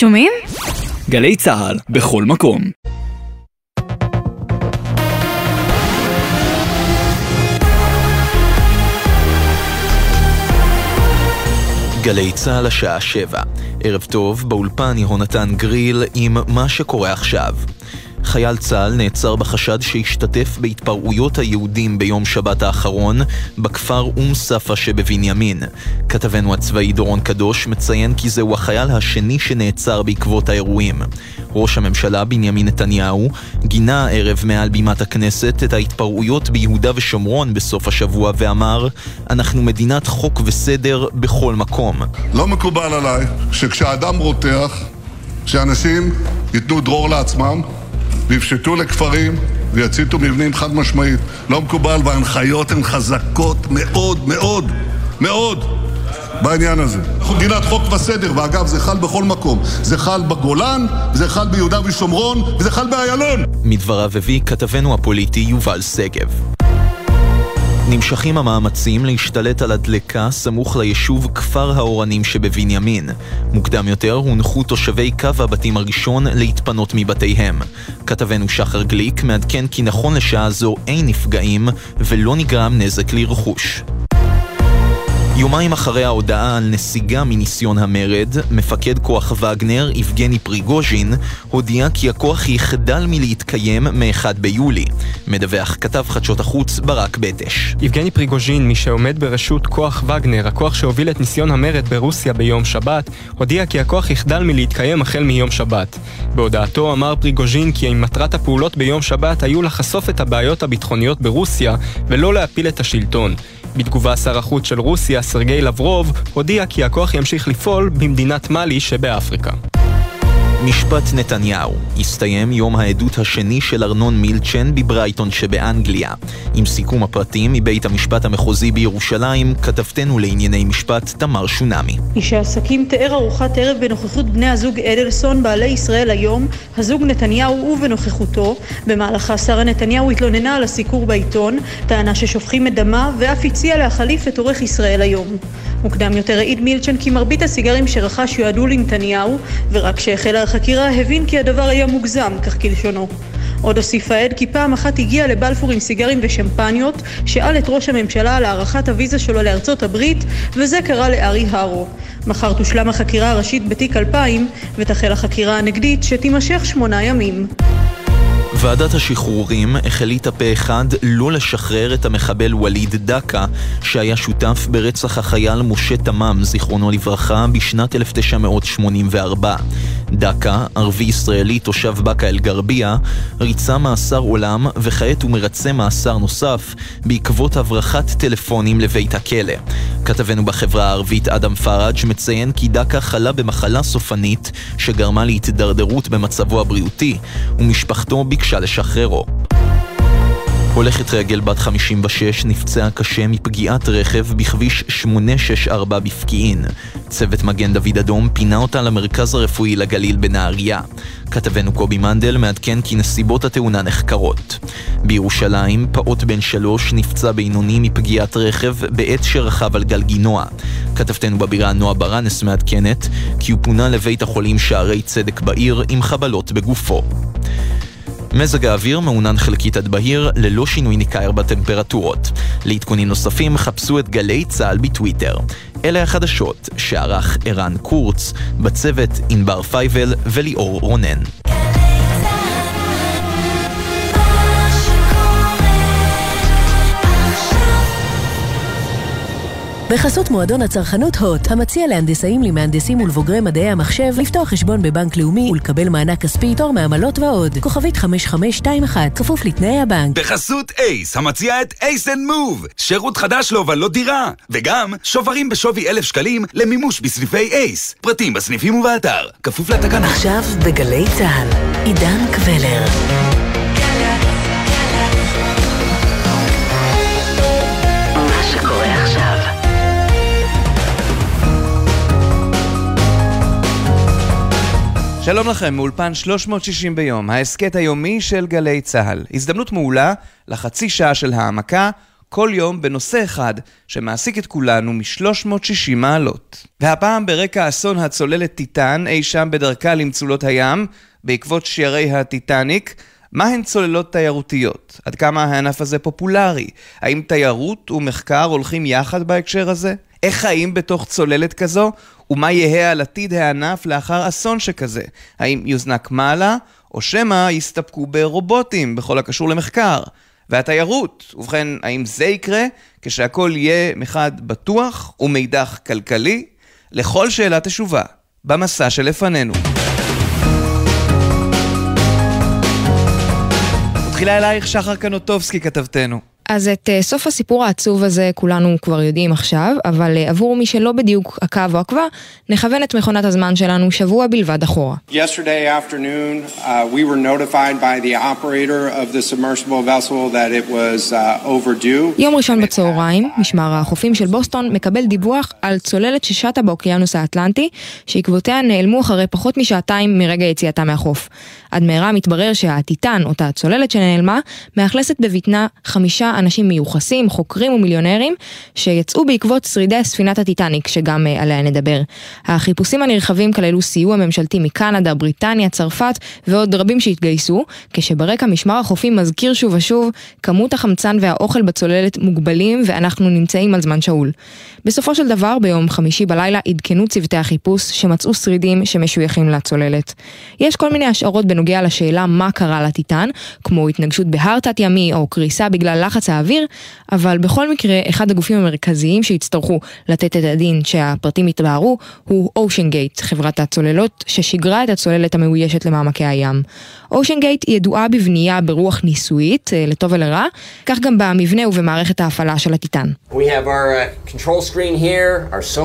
שומעים? גלי צה"ל, בכל מקום. גלי צה"ל השעה שבע. ערב טוב, באולפן יהונתן גריל עם מה שקורה עכשיו. חייל צה"ל נעצר בחשד שהשתתף בהתפרעויות היהודים ביום שבת האחרון בכפר אום ספה שבבנימין. כתבנו הצבאי דורון קדוש מציין כי זהו החייל השני שנעצר בעקבות האירועים. ראש הממשלה בנימין נתניהו גינה הערב מעל בימת הכנסת את ההתפרעויות ביהודה ושומרון בסוף השבוע ואמר אנחנו מדינת חוק וסדר בכל מקום. לא מקובל עליי שכשאדם רותח, שאנשים ייתנו דרור לעצמם ויפשטו לכפרים ויציתו מבנים חד משמעית. לא מקובל, וההנחיות הן חזקות מאוד מאוד מאוד בעניין הזה. אנחנו מדינת חוק וסדר, ואגב, זה חל בכל מקום. זה חל בגולן, זה חל ביהודה ושומרון, וזה חל באיילון. מדבריו הביא כתבנו הפוליטי יובל שגב. נמשכים המאמצים להשתלט על הדלקה סמוך ליישוב כפר האורנים שבבנימין. מוקדם יותר הונחו תושבי קו הבתים הראשון להתפנות מבתיהם. כתבנו שחר גליק מעדכן כי נכון לשעה זו אין נפגעים ולא נגרם נזק לרכוש. יומיים אחרי ההודעה על נסיגה מניסיון המרד, מפקד כוח וגנר, יבגני פריגוז'ין, הודיע כי הכוח יחדל מלהתקיים מ-1 ביולי. מדווח כתב חדשות החוץ ברק בטש. יבגני פריגוז'ין, מי שעומד בראשות כוח וגנר, הכוח שהוביל את ניסיון המרד ברוסיה ביום שבת, הודיע כי הכוח יחדל מלהתקיים החל מיום שבת. בהודעתו אמר פריגוז'ין כי מטרת הפעולות ביום שבת היו לחשוף את הבעיות הביטחוניות ברוסיה ולא להפיל את השלטון. בתגובה שר החוץ של רוסיה, סרגי לברוב, הודיע כי הכוח ימשיך לפעול במדינת מאלי שבאפריקה. משפט נתניהו הסתיים יום העדות השני של ארנון מילצ'ן בברייטון שבאנגליה. עם סיכום הפרטים מבית המשפט המחוזי בירושלים, כתבתנו לענייני משפט תמר שונמי. איש העסקים תיאר ארוחת ערב בנוכחות בני הזוג אדלסון, בעלי ישראל היום, הזוג נתניהו ובנוכחותו. במהלכה שרה נתניהו התלוננה על הסיקור בעיתון, טענה ששופכים את דמה, ואף הציעה להחליף את עורך ישראל היום. מוקדם יותר העיד מילצ'ן כי מרבית הסיגרים שרכש יועדו לנתניהו, ורק כשהחלה החקירה הבין כי הדבר היה מוגזם, כך כלשונו. עוד הוסיף העד כי פעם אחת הגיע לבלפור עם סיגרים ושמפניות, שאל את ראש הממשלה על הארכת הוויזה שלו לארצות הברית, וזה קרה לארי הרו. מחר תושלם החקירה הראשית בתיק 2000, ותחל החקירה הנגדית שתימשך שמונה ימים. ועדת השחרורים החליטה פה אחד לא לשחרר את המחבל ווליד דקה, שהיה שותף ברצח החייל משה תמם, זיכרונו לברכה, בשנת 1984. דקה, ערבי ישראלי תושב באקה אל-גרבייה, ריצה מאסר עולם וכעת הוא מרצה מאסר נוסף בעקבות הברחת טלפונים לבית הכלא. כתבנו בחברה הערבית אדם פראג' מציין כי דקה חלה במחלה סופנית שגרמה להתדרדרות במצבו הבריאותי, ומשפחתו ביקשה לשחררו. הולכת רגל בת 56 נפצעה קשה מפגיעת רכב בכביש 864 בפקיעין. צוות מגן דוד אדום פינה אותה למרכז הרפואי לגליל בנהריה. כתבנו קובי מנדל מעדכן כי נסיבות התאונה נחקרות. בירושלים, פעוט בן שלוש נפצע בינוני מפגיעת רכב בעת שרכב על גלגינוע. כתבתנו בבירה נועה ברנס מעדכנת כי הוא פונה לבית החולים שערי צדק בעיר עם חבלות בגופו. מזג האוויר מעונן חלקית עד בהיר, ללא שינוי ניכר בטמפרטורות. לעדכונים נוספים חפשו את גלי צה"ל בטוויטר. אלה החדשות שערך ערן קורץ, בצוות ענבר פייבל וליאור רונן. בחסות מועדון הצרכנות הוט, המציע להנדסאים, למהנדסים ולבוגרי מדעי המחשב לפתוח חשבון בבנק לאומי ולקבל מענק כספי, פטור מעמלות ועוד. כוכבית 5521, כפוף לתנאי הבנק. בחסות אייס, המציע את ACE and Move, שירות חדש להובלות דירה, וגם שוברים בשווי אלף שקלים למימוש בסניפי אייס. פרטים בסניפים ובאתר, כפוף לתקנה. עכשיו בגלי צה"ל, עידן קבלר. שלום לכם, מאולפן 360 ביום, ההסכת היומי של גלי צה"ל. הזדמנות מעולה לחצי שעה של העמקה, כל יום בנושא אחד שמעסיק את כולנו מ-360 מעלות. והפעם ברקע אסון הצוללת טיטן אי שם בדרכה למצולות הים, בעקבות שיירי הטיטניק, מהן צוללות תיירותיות? עד כמה הענף הזה פופולרי? האם תיירות ומחקר הולכים יחד בהקשר הזה? איך חיים בתוך צוללת כזו? ומה יהא על עתיד הענף לאחר אסון שכזה? האם יוזנק מעלה, או שמא יסתפקו ברובוטים בכל הקשור למחקר? והתיירות, ובכן, האם זה יקרה כשהכול יהיה מחד בטוח ומאידך כלכלי? לכל שאלה תשובה, במסע שלפנינו. מתחילה אלייך שחר קנוטובסקי כתבתנו. אז את uh, סוף הסיפור העצוב הזה כולנו כבר יודעים עכשיו, אבל uh, עבור מי שלא בדיוק עקב או עקבה, נכוון את מכונת הזמן שלנו שבוע בלבד אחורה. יום ראשון בצהריים, משמר החופים של בוסטון מקבל דיווח על צוללת ששטה באוקיינוס האטלנטי, שעקבותיה נעלמו אחרי פחות משעתיים מרגע יציאתה מהחוף. עד מהרה מתברר שהטיטן, אותה הצוללת שנעלמה, מאכלסת בבטנה חמישה אנשים מיוחסים, חוקרים ומיליונרים, שיצאו בעקבות שרידי ספינת הטיטניק, שגם uh, עליה נדבר. החיפושים הנרחבים כללו סיוע ממשלתי מקנדה, בריטניה, צרפת ועוד רבים שהתגייסו, כשברקע משמר החופים מזכיר שוב ושוב, כמות החמצן והאוכל בצוללת מוגבלים ואנחנו נמצאים על זמן שאול. בסופו של דבר, ביום חמישי בלילה עדכנו צוותי החיפוש שמצאו שרידים שמשויכים לצוללת. יש כל מיני השערות בנוגע לשאלה מה קרה לטיטן, כמו התנגשות בהר תת-ימי או קריסה בגלל לחץ האוויר, אבל בכל מקרה, אחד הגופים המרכזיים שיצטרכו לתת את הדין שהפרטים יתבהרו, הוא אושן גייט, חברת הצוללות, ששיגרה את הצוללת המאוישת למעמקי הים. אושן גייט ידועה בבנייה ברוח ניסויית, אה, לטוב ולרע, כך גם במבנה ובמערכת ההפעלה של הטיטן. Uh, here, here, so.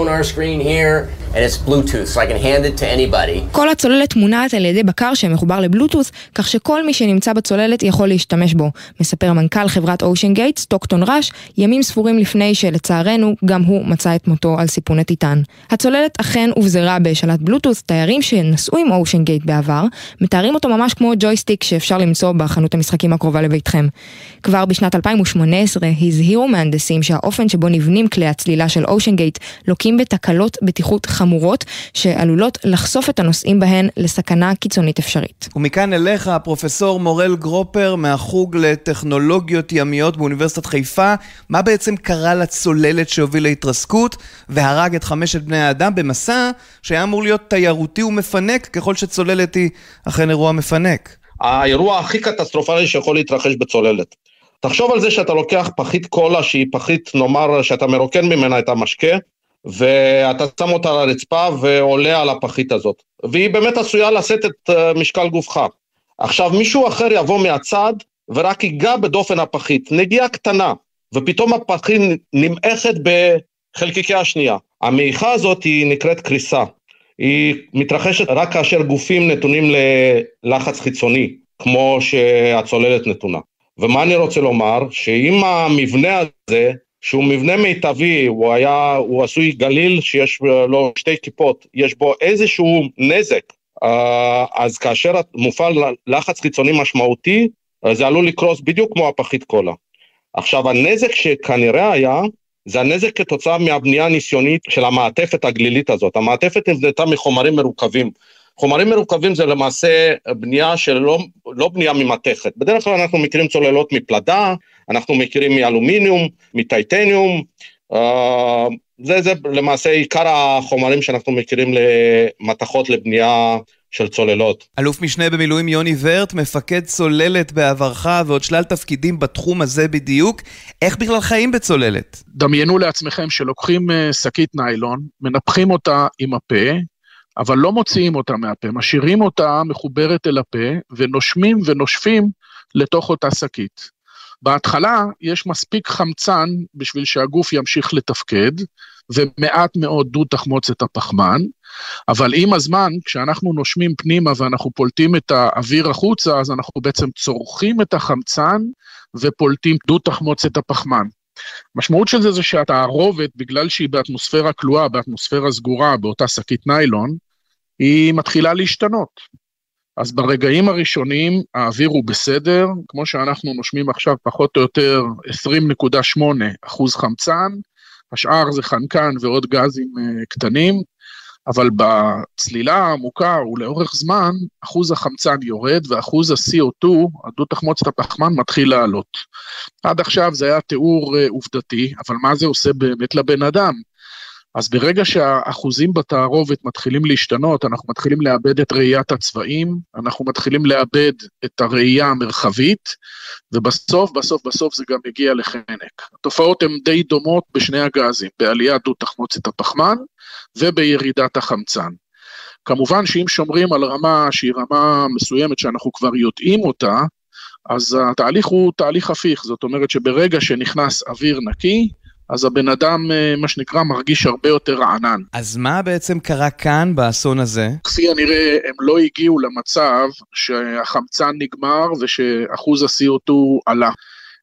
כל הצוללת מונעת על ידי בקר שמחובר לבלוטות', כך שכל מי שנמצא בצוללת יכול להשתמש בו, מספר מנכ"ל חברת אושן גייט, סטוקטון ראש, ימים ספורים לפני שלצערנו גם הוא מצא את מותו על סיפון הטיטן. הצוללת אכן אובזרה בשלט בלוטות', תיירים שנסעו עם אושן גייט בעבר, מתארים אותו ממש כמו ג'ויסטיק שאפשר למצוא בחנות המשחקים הקרובה לביתכם. כבר בשנת 2018 הזהירו מהנדסים שהאופן שבו נבנים כלי הצלילה של אושן גייט לוקים בתקלות בטיחות חמורות שעלולות לחשוף את הנוסעים בהן לסכנה קיצונית אפשרית. ומכאן אליך, הפרופסור מורל גרופר מהחוג לטכנולוגיות ימיות באוניברסיטת חיפה, מה בעצם קרה לצוללת שהוביל להתרסקות והרג את חמשת בני האדם במסע שהיה אמור להיות תיירותי ומפנק ככל שצוללת היא אכן אירוע מפנק? האירוע הכי קטסטרופלי שיכול להתרחש בצוללת. תחשוב על זה שאתה לוקח פחית קולה שהיא פחית, נאמר, שאתה מרוקן ממנה את המשקה, ואתה שם אותה על הרצפה ועולה על הפחית הזאת. והיא באמת עשויה לשאת את אה, משקל גופך. עכשיו, מישהו אחר יבוא מהצד ורק ייגע בדופן הפחית, נגיעה קטנה, ופתאום הפחית נמעכת בחלקיקי השנייה. המעיכה הזאת היא נקראת קריסה. היא מתרחשת רק כאשר גופים נתונים ללחץ חיצוני, כמו שהצוללת נתונה. ומה אני רוצה לומר? שאם המבנה הזה, שהוא מבנה מיטבי, הוא היה, הוא עשוי גליל שיש לו שתי כיפות, יש בו איזשהו נזק, אה, אז כאשר מופעל לחץ חיצוני משמעותי, זה עלול לקרוס בדיוק כמו הפחית קולה. עכשיו, הנזק שכנראה היה, זה הנזק כתוצאה מהבנייה הניסיונית של המעטפת הגלילית הזאת. המעטפת נבנתה מחומרים מרוכבים. חומרים מרוכבים זה למעשה בנייה של לא, לא בנייה ממתכת. בדרך כלל אנחנו מכירים צוללות מפלדה, אנחנו מכירים מאלומיניום, מטייטניום, uh, זה, זה למעשה עיקר החומרים שאנחנו מכירים למתכות לבנייה של צוללות. אלוף משנה במילואים יוני ורט, מפקד צוללת בעברך ועוד שלל תפקידים בתחום הזה בדיוק. איך בכלל חיים בצוללת? דמיינו לעצמכם שלוקחים אה, שקית ניילון, מנפחים אותה עם הפה, אבל לא מוציאים אותה מהפה, משאירים אותה מחוברת אל הפה, ונושמים ונושפים לתוך אותה שקית. בהתחלה יש מספיק חמצן בשביל שהגוף ימשיך לתפקד, ומעט מאוד דו תחמוצת הפחמן, אבל עם הזמן, כשאנחנו נושמים פנימה ואנחנו פולטים את האוויר החוצה, אז אנחנו בעצם צורכים את החמצן ופולטים דו תחמוצת הפחמן. המשמעות של זה זה שהתערובת, בגלל שהיא באטמוספירה כלואה, באטמוספירה סגורה, באותה שקית ניילון, היא מתחילה להשתנות. אז ברגעים הראשונים האוויר הוא בסדר, כמו שאנחנו נושמים עכשיו פחות או יותר 20.8 אחוז חמצן, השאר זה חנקן ועוד גזים אה, קטנים, אבל בצלילה העמוקה ולאורך זמן, אחוז החמצן יורד ואחוז ה-CO2, הדו תחמוצת הפחמן, מתחיל לעלות. עד עכשיו זה היה תיאור אה, עובדתי, אבל מה זה עושה באמת לבן אדם? אז ברגע שהאחוזים בתערובת מתחילים להשתנות, אנחנו מתחילים לאבד את ראיית הצבעים, אנחנו מתחילים לאבד את הראייה המרחבית, ובסוף, בסוף, בסוף זה גם מגיע לחנק. התופעות הן די דומות בשני הגזים, בעליית דו תחמוצת הפחמן ובירידת החמצן. כמובן שאם שומרים על רמה שהיא רמה מסוימת שאנחנו כבר יודעים אותה, אז התהליך הוא תהליך הפיך, זאת אומרת שברגע שנכנס אוויר נקי, אז הבן אדם, אה, מה שנקרא, מרגיש הרבה יותר רענן. אז מה בעצם קרה כאן באסון הזה? כפי הנראה, הם לא הגיעו למצב שהחמצן נגמר ושאחוז ה-CO2 עלה.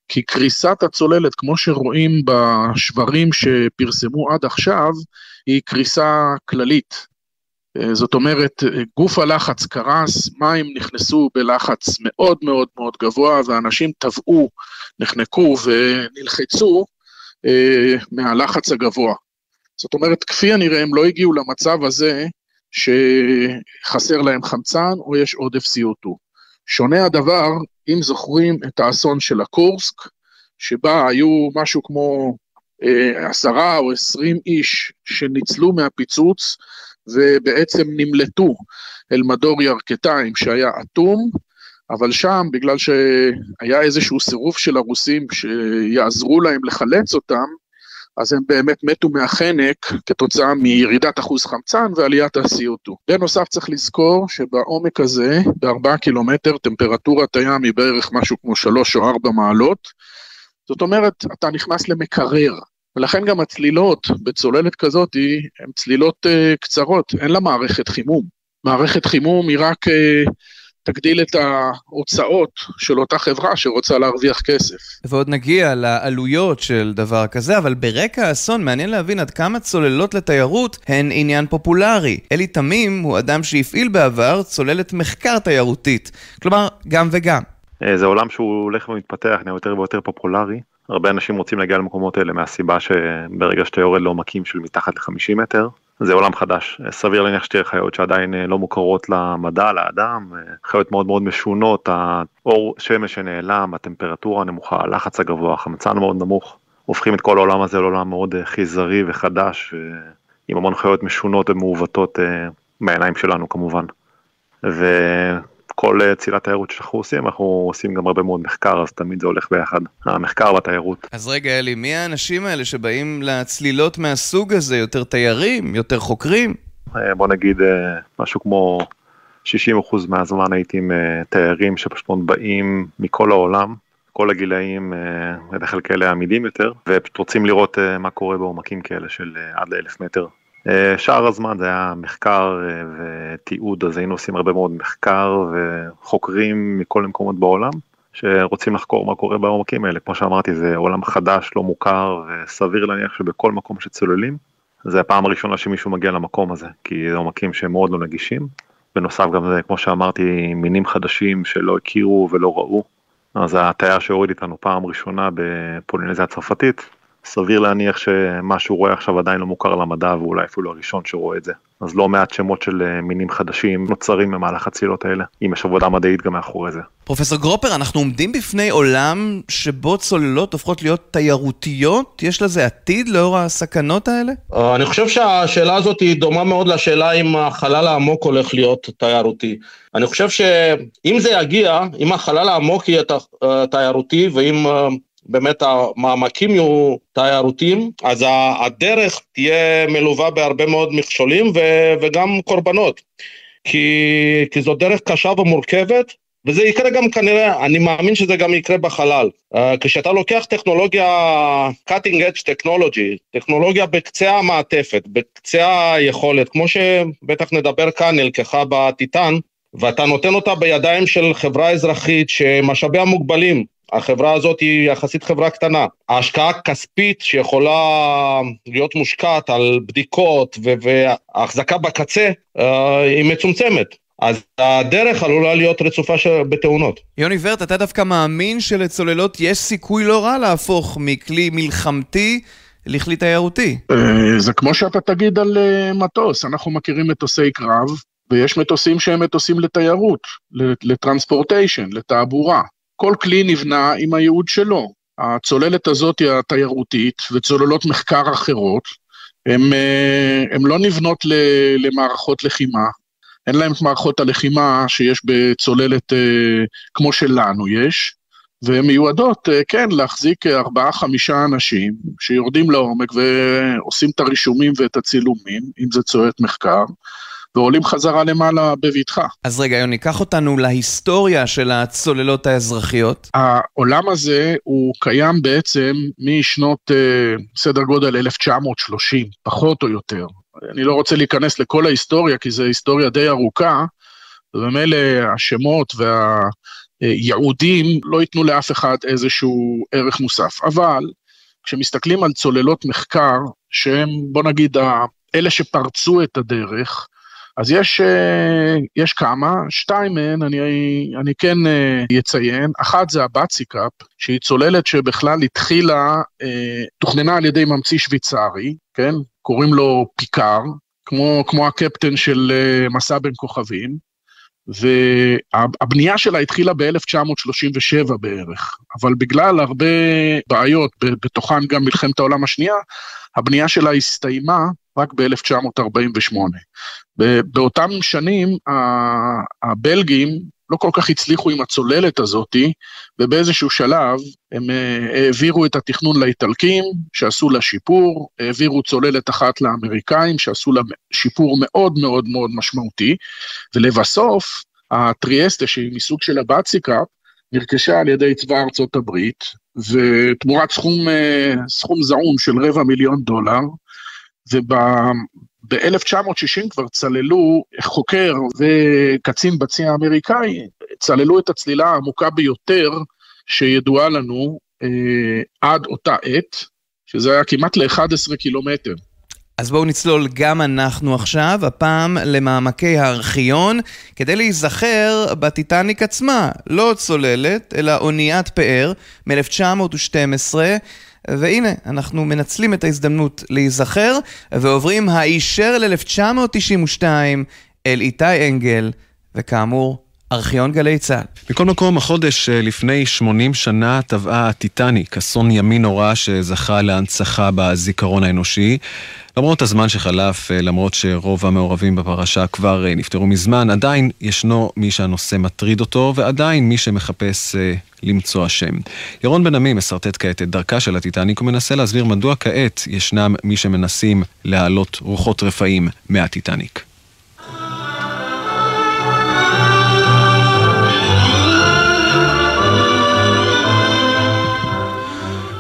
כי קריסת הצוללת, כמו שרואים בשברים שפרסמו עד עכשיו, היא קריסה כללית. אה, זאת אומרת, גוף הלחץ קרס, מים נכנסו בלחץ מאוד מאוד מאוד גבוה, ואנשים טבעו, נחנקו ונלחצו, אה, מהלחץ הגבוה. זאת אומרת, כפי הנראה הם לא הגיעו למצב הזה שחסר להם חמצן או יש עודף CO2. שונה הדבר, אם זוכרים את האסון של הקורסק, שבה היו משהו כמו אה, עשרה או עשרים איש שניצלו מהפיצוץ ובעצם נמלטו אל מדור ירכתיים שהיה אטום, אבל שם, בגלל שהיה איזשהו סירוב של הרוסים שיעזרו להם לחלץ אותם, אז הם באמת מתו מהחנק כתוצאה מירידת אחוז חמצן ועליית ה-CO2. בנוסף צריך לזכור שבעומק הזה, בארבעה קילומטר, טמפרטורת הים היא בערך משהו כמו שלוש או ארבע מעלות. זאת אומרת, אתה נכנס למקרר, ולכן גם הצלילות בצוללת כזאת הן צלילות uh, קצרות, אין לה מערכת חימום. מערכת חימום היא רק uh, תגדיל את ההוצאות של אותה חברה שרוצה להרוויח כסף. ועוד נגיע לעלויות של דבר כזה, אבל ברקע האסון מעניין להבין עד כמה צוללות לתיירות הן עניין פופולרי. אלי תמים הוא אדם שהפעיל בעבר צוללת מחקר תיירותית. כלומר, גם וגם. אה, זה עולם שהוא הולך ומתפתח, נהיה יותר ויותר פופולרי. הרבה אנשים רוצים להגיע למקומות האלה מהסיבה שברגע שאתה יורד לעומקים של מתחת ל-50 מטר, זה עולם חדש. סביר להניח שתהיה חיות שעדיין אה, לא מוכרות למדע, לאדם, אה, חיות מאוד מאוד משונות, האור שמש שנעלם, הטמפרטורה הנמוכה, הלחץ הגבוה, החמצן מאוד נמוך, הופכים את כל העולם הזה לעולם מאוד אה, חיזרי וחדש, עם המון חיות משונות ומעוותות מהעיניים שלנו כמובן. ו... כל אה, צילת תיירות שאנחנו עושים, אנחנו עושים גם הרבה מאוד מחקר, אז תמיד זה הולך ביחד, המחקר והתיירות. אז רגע, אלי, מי האנשים האלה שבאים לצלילות מהסוג הזה? יותר תיירים? יותר חוקרים? אה, בוא נגיד אה, משהו כמו 60% מהזמן הייתי עם תיירים שפשוט באים מכל העולם. כל הגילאים, בדרך כלל כאלה עמידים יותר, ופשוט רוצים לראות מה קורה בעומקים כאלה של עד לאלף מטר. אה, שאר הזמן זה היה מחקר אה, ותיעוד, אז היינו עושים הרבה מאוד מחקר וחוקרים מכל המקומות בעולם שרוצים לחקור מה קורה בעומקים האלה. כמו שאמרתי, זה עולם חדש, לא מוכר, וסביר להניח שבכל מקום שצוללים, זה הפעם הראשונה שמישהו מגיע למקום הזה, כי זה עומקים שהם מאוד לא נגישים. בנוסף גם זה, כמו שאמרתי, מינים חדשים שלא הכירו ולא ראו. אז התייר שהוריד איתנו פעם ראשונה בפולינזיה הצרפתית, סביר להניח שמה שהוא רואה עכשיו עדיין לא מוכר למדע ואולי אפילו הראשון שרואה את זה. אז לא מעט שמות של אה, מינים חדשים נוצרים במהלך הצלילות האלה, אם יש עבודה מדעית גם מאחורי זה. פרופסור גרופר, אנחנו עומדים בפני עולם שבו צוללות הופכות להיות תיירותיות? יש לזה עתיד לאור הסכנות האלה? אה, אני חושב שהשאלה הזאת היא דומה מאוד לשאלה אם החלל העמוק הולך להיות תיירותי. אני חושב שאם זה יגיע, אם החלל העמוק יהיה אה, תיירותי ואם באמת המעמקים יהיו תיירותיים, אז הדרך תהיה מלווה בהרבה מאוד מכשולים ו- וגם קורבנות. כי, כי זו דרך קשה ומורכבת, וזה יקרה גם כנראה, אני מאמין שזה גם יקרה בחלל. Uh, כשאתה לוקח טכנולוגיה, cutting edge technology, טכנולוגיה בקצה המעטפת, בקצה היכולת, כמו שבטח נדבר כאן, נלקחה בטיטן, ואתה נותן אותה בידיים של חברה אזרחית שמשאביה מוגבלים, החברה הזאת היא יחסית חברה קטנה. ההשקעה הכספית שיכולה להיות מושקעת על בדיקות והחזקה בקצה, אה, היא מצומצמת. אז הדרך עלולה להיות רצופה של... בתאונות. יוני ורט, אתה דווקא מאמין שלצוללות יש סיכוי לא רע להפוך מכלי מלחמתי לכלי תיירותי? אה, זה כמו שאתה תגיד על אה, מטוס, אנחנו מכירים מטוסי קרב, ויש מטוסים שהם מטוסים לתיירות, לטרנספורטיישן, לתעבורה. כל כלי נבנה עם הייעוד שלו. הצוללת הזאת היא התיירותית, וצוללות מחקר אחרות, הן לא נבנות למערכות לחימה, אין להם את מערכות הלחימה שיש בצוללת אה, כמו שלנו יש, והן מיועדות, אה, כן, להחזיק ארבעה-חמישה אנשים שיורדים לעומק ועושים את הרישומים ואת הצילומים, אם זה צוללת מחקר, ועולים חזרה למעלה בבטחה. אז רגע, יוני, קח אותנו להיסטוריה של הצוללות האזרחיות. העולם הזה הוא קיים בעצם משנות אה, סדר גודל 1930, פחות או יותר. אני לא רוצה להיכנס לכל ההיסטוריה, כי זו היסטוריה די ארוכה, וממילא השמות והייעודים לא ייתנו לאף אחד איזשהו ערך מוסף. אבל כשמסתכלים על צוללות מחקר, שהם, בוא נגיד, אלה שפרצו את הדרך, אז יש, יש כמה, שתיים מהן אני, אני כן אציין, אחת זה הבאציקאפ, שהיא צוללת שבכלל התחילה, תוכננה על ידי ממציא שוויצרי, כן? קוראים לו פיקר, כמו, כמו הקפטן של אה, מסע בין כוכבים, והבנייה שלה התחילה ב-1937 בערך, אבל בגלל הרבה בעיות, בתוכן גם מלחמת העולם השנייה, הבנייה שלה הסתיימה רק ב-1948. באותם שנים הבלגים לא כל כך הצליחו עם הצוללת הזאתי, ובאיזשהו שלב הם אה, העבירו את התכנון לאיטלקים, שעשו לה שיפור, העבירו צוללת אחת לאמריקאים, שעשו לה שיפור מאוד מאוד מאוד משמעותי, ולבסוף, הטריאסטה, שהיא מסוג של הבאציקאפ, נרכשה על ידי צבא ארצות הברית, ותמורת סכום, אה, סכום זעום של רבע מיליון דולר, וב... ב-1960 כבר צללו חוקר וקצין בצי האמריקאי, צללו את הצלילה העמוקה ביותר שידועה לנו אה, עד אותה עת, שזה היה כמעט ל-11 קילומטר. אז בואו נצלול גם אנחנו עכשיו, הפעם למעמקי הארכיון, כדי להיזכר בטיטניק עצמה, לא צוללת, אלא אוניית פאר מ-1912. והנה, אנחנו מנצלים את ההזדמנות להיזכר, ועוברים הישר ל-1992 אל איתי אנגל, וכאמור, ארכיון גלי צה"ל. מכל מקום, החודש אה, לפני 80 שנה טבעה הטיטניק, אסון ימי נורא שזכה להנצחה בזיכרון האנושי. למרות הזמן שחלף, אה, למרות שרוב המעורבים בפרשה כבר אה, נפטרו מזמן, עדיין ישנו מי שהנושא מטריד אותו, ועדיין מי שמחפש למצוא אשם. ירון בן עמי משרטט כעת את דרכה של הטיטניק ומנסה להסביר מדוע כעת ישנם מי שמנסים להעלות רוחות רפאים מהטיטניק.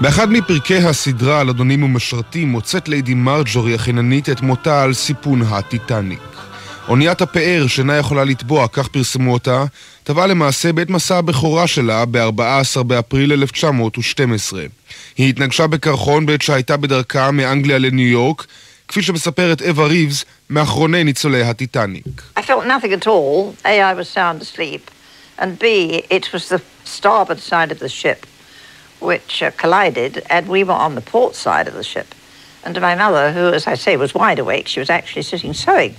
באחד מפרקי הסדרה על אדונים ומשרתים מוצאת ליידי מרג'ורי החיננית את מותה על סיפון הטיטניק. אוניית הפאר שאינה יכולה לטבוע, כך פרסמו אותה, טבעה למעשה בעת מסע הבכורה שלה ב-14 באפריל 1912. היא התנגשה בקרחון בעת שהייתה בדרכה מאנגליה לניו יורק, כפי שמספרת אווה ריבס, מאחרוני ניצולי הטיטניק. And B, it was the starboard side of the ship. Which uh, collided, and we were on the port side of the ship. And to my mother, who, as I say, was wide awake, she was actually sitting sewing.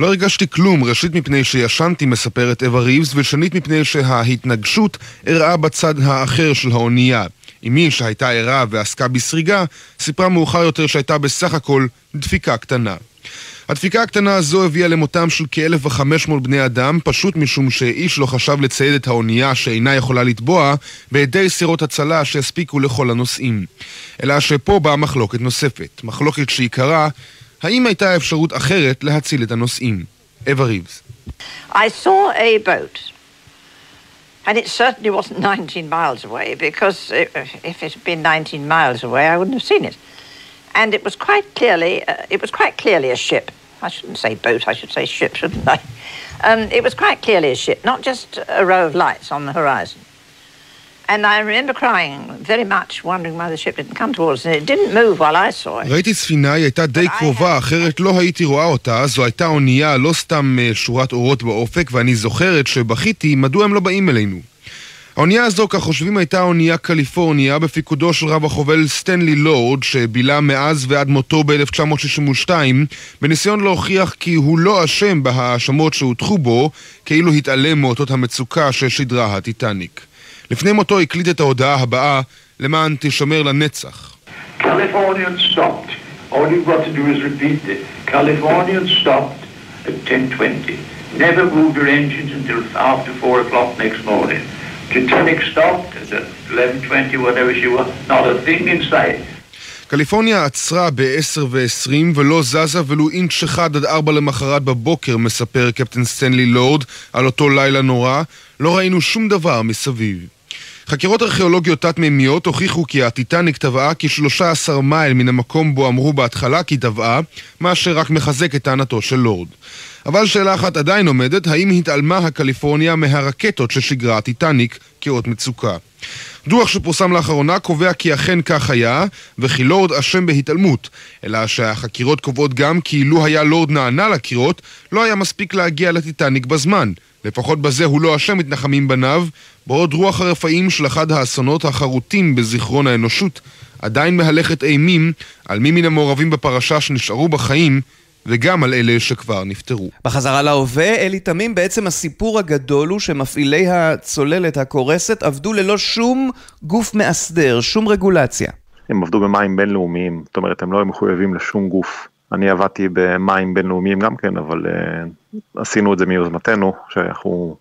לא הרגשתי כלום, ראשית מפני שישנתי, מספרת אווה ריבס, ושנית מפני שההתנגשות אירעה בצד האחר של האונייה. אמי, שהייתה ערה ועסקה בסריגה, סיפרה מאוחר יותר שהייתה בסך הכל דפיקה קטנה. הדפיקה הקטנה הזו הביאה למותם של כ-1,500 בני אדם, פשוט משום שאיש לא חשב לצייד את האונייה שאינה יכולה לטבוע בידי סירות הצלה שיספיקו לכל הנוסעים. אלא שפה באה מחלוקת נוספת, מחלוקת שעיקרה, האם הייתה אפשרות אחרת להציל את הנוסעים? אווה ריבס. And it certainly wasn't 19 miles away, because if it had been 19 miles away, I wouldn't have seen it. And it was quite clearly, uh, it was quite clearly a ship. I shouldn't say boat, I should say ship, shouldn't I? Um, it was quite clearly a ship, not just a row of lights on the horizon. And I remember crying very much, wondering why the ship didn't come towards us, and it didn't move while I saw it. ראיתי ספינה, היא הייתה די קרובה, אחרת לא הייתי רואה אותה. זו הייתה אונייה, לא סתם אה, שורת אורות באופק, ואני זוכרת שבכיתי מדוע הם לא באים אלינו. האונייה הזו, כך חושבים, הייתה אונייה קליפורניה בפיקודו של רב החובל סטנלי לורד, שבילה מאז ועד מותו ב-1962, בניסיון להוכיח כי הוא לא אשם בהאשמות שהוטחו בו, כאילו התעלם מאותות המצוקה ששידרה הטיטניק. לפני מותו הקליט את ההודעה הבאה, למען תשמר לנצח. Californian stopped. All you've got to do is repeat it. Californian stopped at 10.20. Never moved her engines until after 4 o'clock next morning. Titanic stopped at 11.20, whatever she was. Not a thing in sight. קליפורניה עצרה ב-10 ו-20 ולא זזה ולו אינץ' אחד עד 4 למחרת בבוקר, מספר קפטן סטנלי לורד על אותו לילה נורא. לא ראינו שום דבר מסביב. חקירות ארכיאולוגיות תת-מימיות הוכיחו כי הטיטניק טבעה כ-13 מייל מן המקום בו אמרו בהתחלה כי טבעה, מה שרק מחזק את טענתו של לורד. אבל שאלה אחת עדיין עומדת, האם התעלמה הקליפורניה מהרקטות ששיגרה הטיטניק כאות מצוקה? דוח שפורסם לאחרונה קובע כי אכן כך היה, וכי לורד אשם בהתעלמות, אלא שהחקירות קובעות גם כי לו היה לורד נענה לקירות, לא היה מספיק להגיע לטיטניק בזמן. לפחות בזה הוא לא אשם מתנחמים בניו, בעוד רוח הרפאים של אחד האסונות החרוטים בזיכרון האנושות עדיין מהלכת אימים על מי מן המעורבים בפרשה שנשארו בחיים וגם על אלה שכבר נפטרו. בחזרה להווה, אלי תמים, בעצם הסיפור הגדול הוא שמפעילי הצוללת הקורסת עבדו ללא שום גוף מאסדר, שום רגולציה. הם עבדו במים בינלאומיים, זאת אומרת הם לא מחויבים לשום גוף. אני עבדתי במים בינלאומיים גם כן, אבל uh, עשינו את זה מיוזמתנו, שאנחנו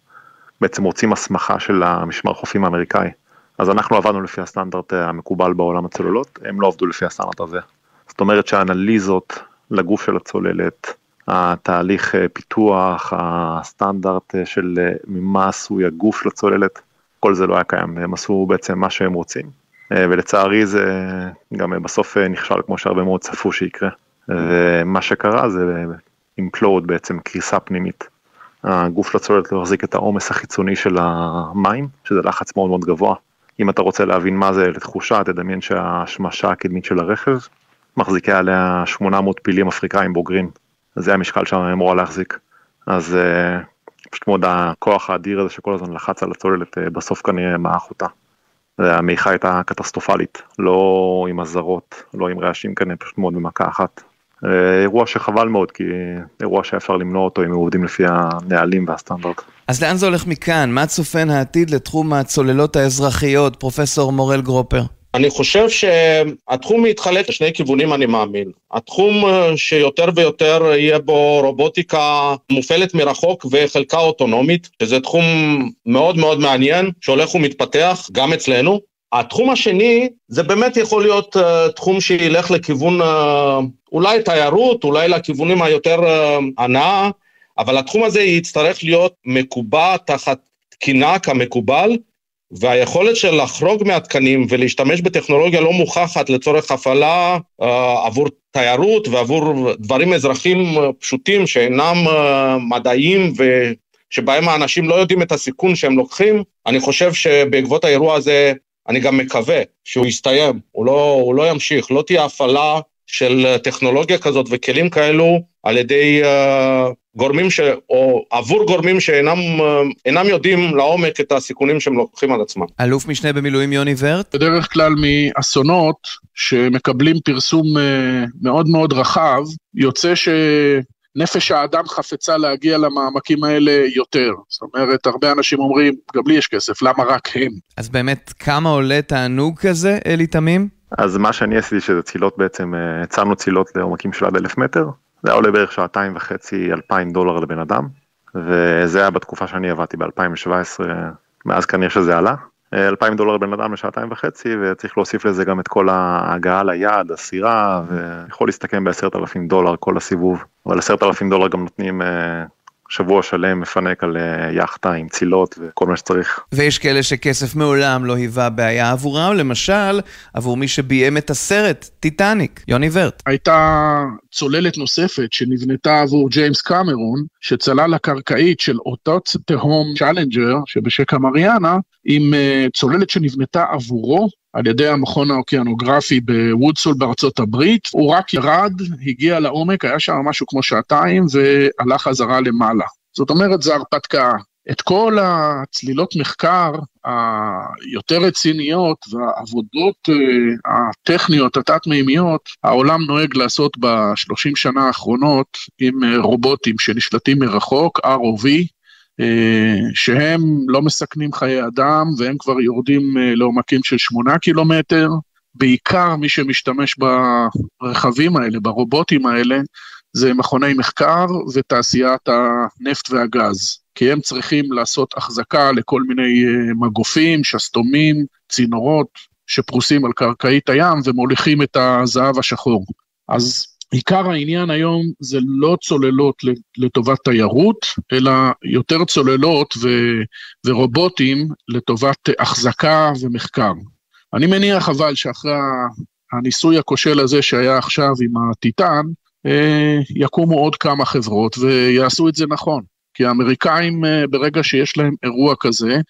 בעצם רוצים הסמכה של המשמר חופים האמריקאי. אז אנחנו עבדנו לפי הסטנדרט המקובל בעולם הצוללות, הם לא עבדו לפי הסטנדרט הזה. זאת אומרת שהאנליזות לגוף של הצוללת, התהליך אה, פיתוח, הסטנדרט אה, של אה, ממה עשוי הגוף של הצוללת, כל זה לא היה קיים, הם עשו בעצם מה שהם רוצים. ולצערי זה גם בסוף נכשל כמו שהרבה מאוד צפו שיקרה. ומה שקרה זה אימפלוד בעצם, קריסה פנימית. הגוף של הצוללת לא החזיק את העומס החיצוני של המים, שזה לחץ מאוד מאוד גבוה. אם אתה רוצה להבין מה זה לתחושה, תדמיין שהשמשה הקדמית של הרכב מחזיקה עליה 800 פילים אפריקאים בוגרים, זה המשקל שם אמורה להחזיק. אז uh, פשוט מאוד הכוח האדיר הזה שכל הזמן לחץ על הצוללת, uh, בסוף כנראה מעך אותה. והמעיכה הייתה קטסטרופלית, לא עם אזהרות, לא עם רעשים כנראה, פשוט מאוד במכה אחת. אירוע שחבל מאוד, כי אירוע שאפשר למנוע אותו אם עובדים לפי הנהלים והסטנדרט. אז לאן זה הולך מכאן? מה צופן העתיד לתחום הצוללות האזרחיות, פרופסור מורל גרופר? אני חושב שהתחום יתחלק לשני כיוונים, אני מאמין. התחום אה, שיותר ויותר יהיה בו רובוטיקה מופעלת מרחוק וחלקה אוטונומית, שזה תחום מאוד מאוד מעניין, שהולך ומתפתח גם אצלנו. התחום השני, זה באמת יכול להיות uh, תחום שילך לכיוון uh, אולי תיירות, אולי לכיוונים היותר uh, הנאה, אבל התחום הזה יצטרך להיות מקובע תחת תקינה כמקובל, והיכולת של לחרוג מהתקנים ולהשתמש בטכנולוגיה לא מוכחת לצורך הפעלה uh, עבור תיירות ועבור דברים אזרחיים פשוטים שאינם uh, מדעיים ושבהם האנשים לא יודעים את הסיכון שהם לוקחים, אני חושב שבעקבות האירוע הזה, אני גם מקווה שהוא יסתיים, הוא לא, הוא לא ימשיך, לא תהיה הפעלה של טכנולוגיה כזאת וכלים כאלו על ידי uh, גורמים ש... או עבור גורמים שאינם uh, יודעים לעומק את הסיכונים שהם לוקחים על עצמם. אלוף משנה במילואים יוני ורט? בדרך כלל מאסונות שמקבלים פרסום uh, מאוד מאוד רחב, יוצא ש... נפש האדם חפצה להגיע למעמקים האלה יותר. זאת אומרת, הרבה אנשים אומרים, גם לי יש כסף, למה רק הם? אז באמת, כמה עולה תענוג כזה, אלי תמים? אז מה שאני עשיתי שזה צילות בעצם, הצענו צילות לעומקים של עד אלף מטר, זה היה עולה בערך שעתיים וחצי, אלפיים דולר לבן אדם, וזה היה בתקופה שאני עבדתי ב-2017, מאז כנראה שזה עלה. אלפיים דולר לבן אדם לשעתיים וחצי, וצריך להוסיף לזה גם את כל ההגעה ליעד, הסירה, ויכול להסתכם בעשרת אלפים דולר כל הסיבוב, אבל עשרת אלפים דולר גם נותנים שבוע שלם מפנק על אה, יאכטה עם צלילות וכל מה שצריך. ויש כאלה שכסף מעולם לא היווה בעיה עבורם, למשל עבור מי שביים את הסרט טיטניק, יוני ורט. הייתה צוללת נוספת שנבנתה עבור ג'יימס קמרון, שצלל לקרקעית של אותו תהום צ'אלנג'ר שבשקע מריאנה, עם אה, צוללת שנבנתה עבורו על ידי המכון האוקיינוגרפי בוודס הול בארצות הברית, הוא רק ירד, הגיע לעומק, היה שם משהו כמו שעתיים והלך חזרה למעלה. זאת אומרת, זו הרפתקה. את כל הצלילות מחקר היותר רציניות והעבודות אה, הטכניות התת-מימיות, העולם נוהג לעשות בשלושים שנה האחרונות עם אה, רובוטים שנשלטים מרחוק, ROV, שהם לא מסכנים חיי אדם והם כבר יורדים אה, לעומקים של שמונה קילומטר. בעיקר מי שמשתמש ברכבים האלה, ברובוטים האלה, זה מכוני מחקר ותעשיית הנפט והגז. כי הם צריכים לעשות החזקה לכל מיני אה, מגופים, שסתומים, צינורות שפרוסים על קרקעית הים ומוליכים את הזהב השחור. אז עיקר העניין היום זה לא צוללות לטובת תיירות, אלא יותר צוללות ו, ורובוטים לטובת החזקה ומחקר. אני מניח אבל שאחרי הניסוי הכושל הזה שהיה עכשיו עם הטיטן, אה, יקומו עוד כמה חברות ויעשו את זה נכון. כי האמריקאים, אה, ברגע שיש להם אירוע כזה,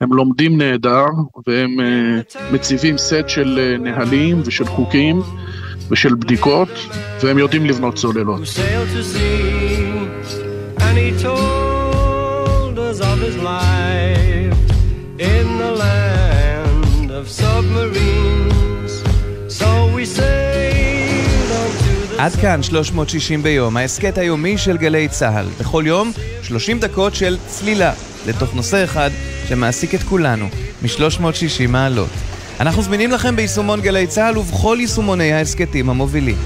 הם לומדים נהדר והם אה, מציבים סט של נהלים ושל חוקים. ושל בדיקות, והם יודעים לבנות צוללות. עד כאן 360 ביום, ההסכת היומי של גלי צה"ל. בכל יום 30 דקות של צלילה, לתוך נושא אחד שמעסיק את כולנו, מ-360 מעלות. אנחנו זמינים לכם ביישומון גלי צה"ל ובכל יישומוני ההסכתים המובילים.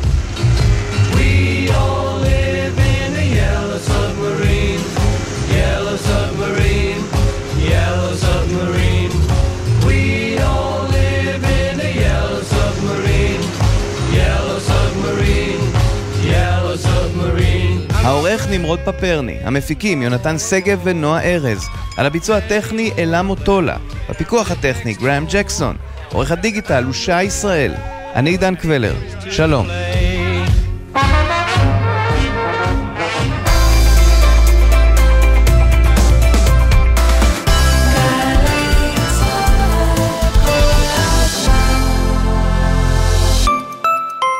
העורך נמרוד פפרני, המפיקים יונתן שגב ונועה ארז, על הביצוע הטכני אלה מוטולה, בפיקוח הטכני גראם ג'קסון, עורך הדיגיטל הוא שי ישראל. אני עידן קבלר. שלום.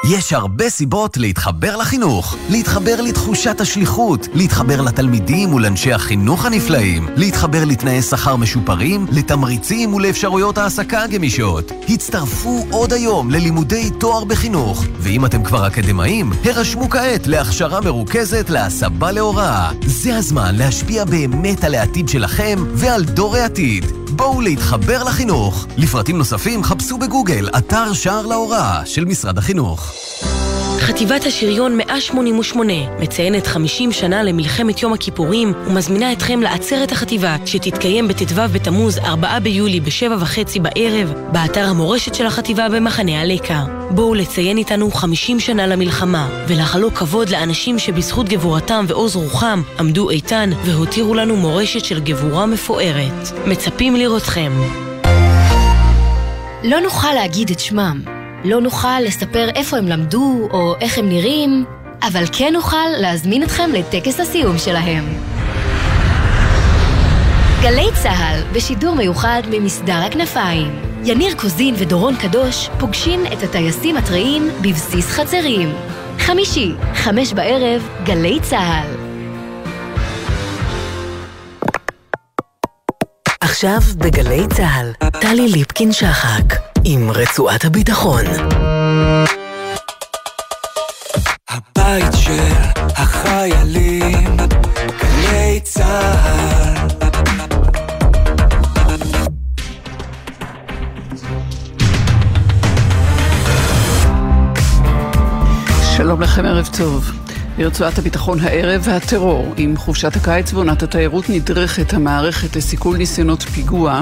יש הרבה סיבות להתחבר לחינוך, להתחבר לתחושת השליחות, להתחבר לתלמידים ולאנשי החינוך הנפלאים, להתחבר לתנאי שכר משופרים, לתמריצים ולאפשרויות העסקה גמישות. הצטרפו עוד היום ללימודי תואר בחינוך, ואם אתם כבר אקדמאים, הרשמו כעת להכשרה מרוכזת להסבה להוראה. זה הזמן להשפיע באמת על העתיד שלכם ועל דור העתיד. בואו להתחבר לחינוך. לפרטים נוספים חפשו בגוגל אתר שער להוראה של משרד החינוך. חטיבת השריון 188 מציינת 50 שנה למלחמת יום הכיפורים ומזמינה אתכם לעצרת החטיבה שתתקיים בט"ו בתמוז 4 ביולי בשבע וחצי בערב באתר המורשת של החטיבה במחנה הלקה. בואו לציין איתנו 50 שנה למלחמה ולחלוק כבוד לאנשים שבזכות גבורתם ועוז רוחם עמדו איתן והותירו לנו מורשת של גבורה מפוארת. מצפים לראותכם. לא נוכל להגיד את שמם, לא נוכל לספר איפה הם למדו או איך הם נראים, אבל כן נוכל להזמין אתכם לטקס הסיום שלהם. גלי צה"ל, בשידור מיוחד ממסדר הכנפיים. יניר קוזין ודורון קדוש פוגשים את הטייסים הטריים בבסיס חצרים. חמישי, חמש בערב, גלי צה"ל. עכשיו בגלי צה"ל, טלי ליפקין-שחק, עם רצועת הביטחון. הבית של החיילים, גלי צה"ל שלום לכם, ערב טוב. ברצועת הביטחון הערב והטרור, עם חופשת הקיץ ועונת התיירות נדרכת המערכת לסיכול ניסיונות פיגוע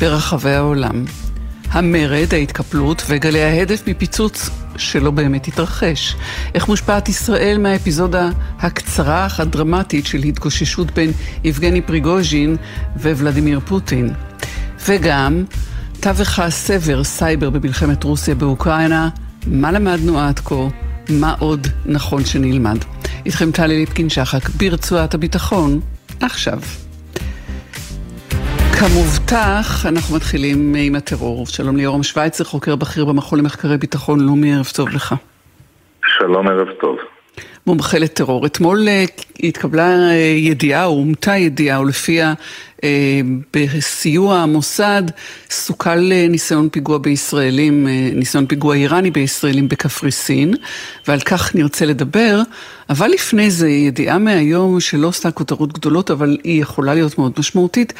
ברחבי העולם. המרד, ההתקפלות וגלי ההדף מפיצוץ שלא באמת התרחש. איך מושפעת ישראל מהאפיזודה הקצרה אך הדרמטית של התגוששות בין יבגני פריגוז'ין וולדימיר פוטין. וגם, תווך הסבר סייבר במלחמת רוסיה באוקראינה, מה למדנו עד כה, מה עוד נכון שנלמד. איתכם טלי ליפקין שחק ברצועת הביטחון, עכשיו. כמובטח, אנחנו מתחילים עם הטרור. שלום ליורם שווייצר, חוקר בכיר במכון למחקרי ביטחון לאומי, ערב טוב לך. שלום, ערב טוב. מומחה לטרור. אתמול אה, התקבלה אה, ידיעה, או אומתה ידיעה, ולפיה אה, בסיוע המוסד סוכל ניסיון פיגוע בישראלים, ניסיון פיגוע איראני בישראלים בקפריסין, ועל כך נרצה לדבר. אבל לפני זה, ידיעה מהיום שלא עושה כותרות גדולות, אבל היא יכולה להיות מאוד משמעותית.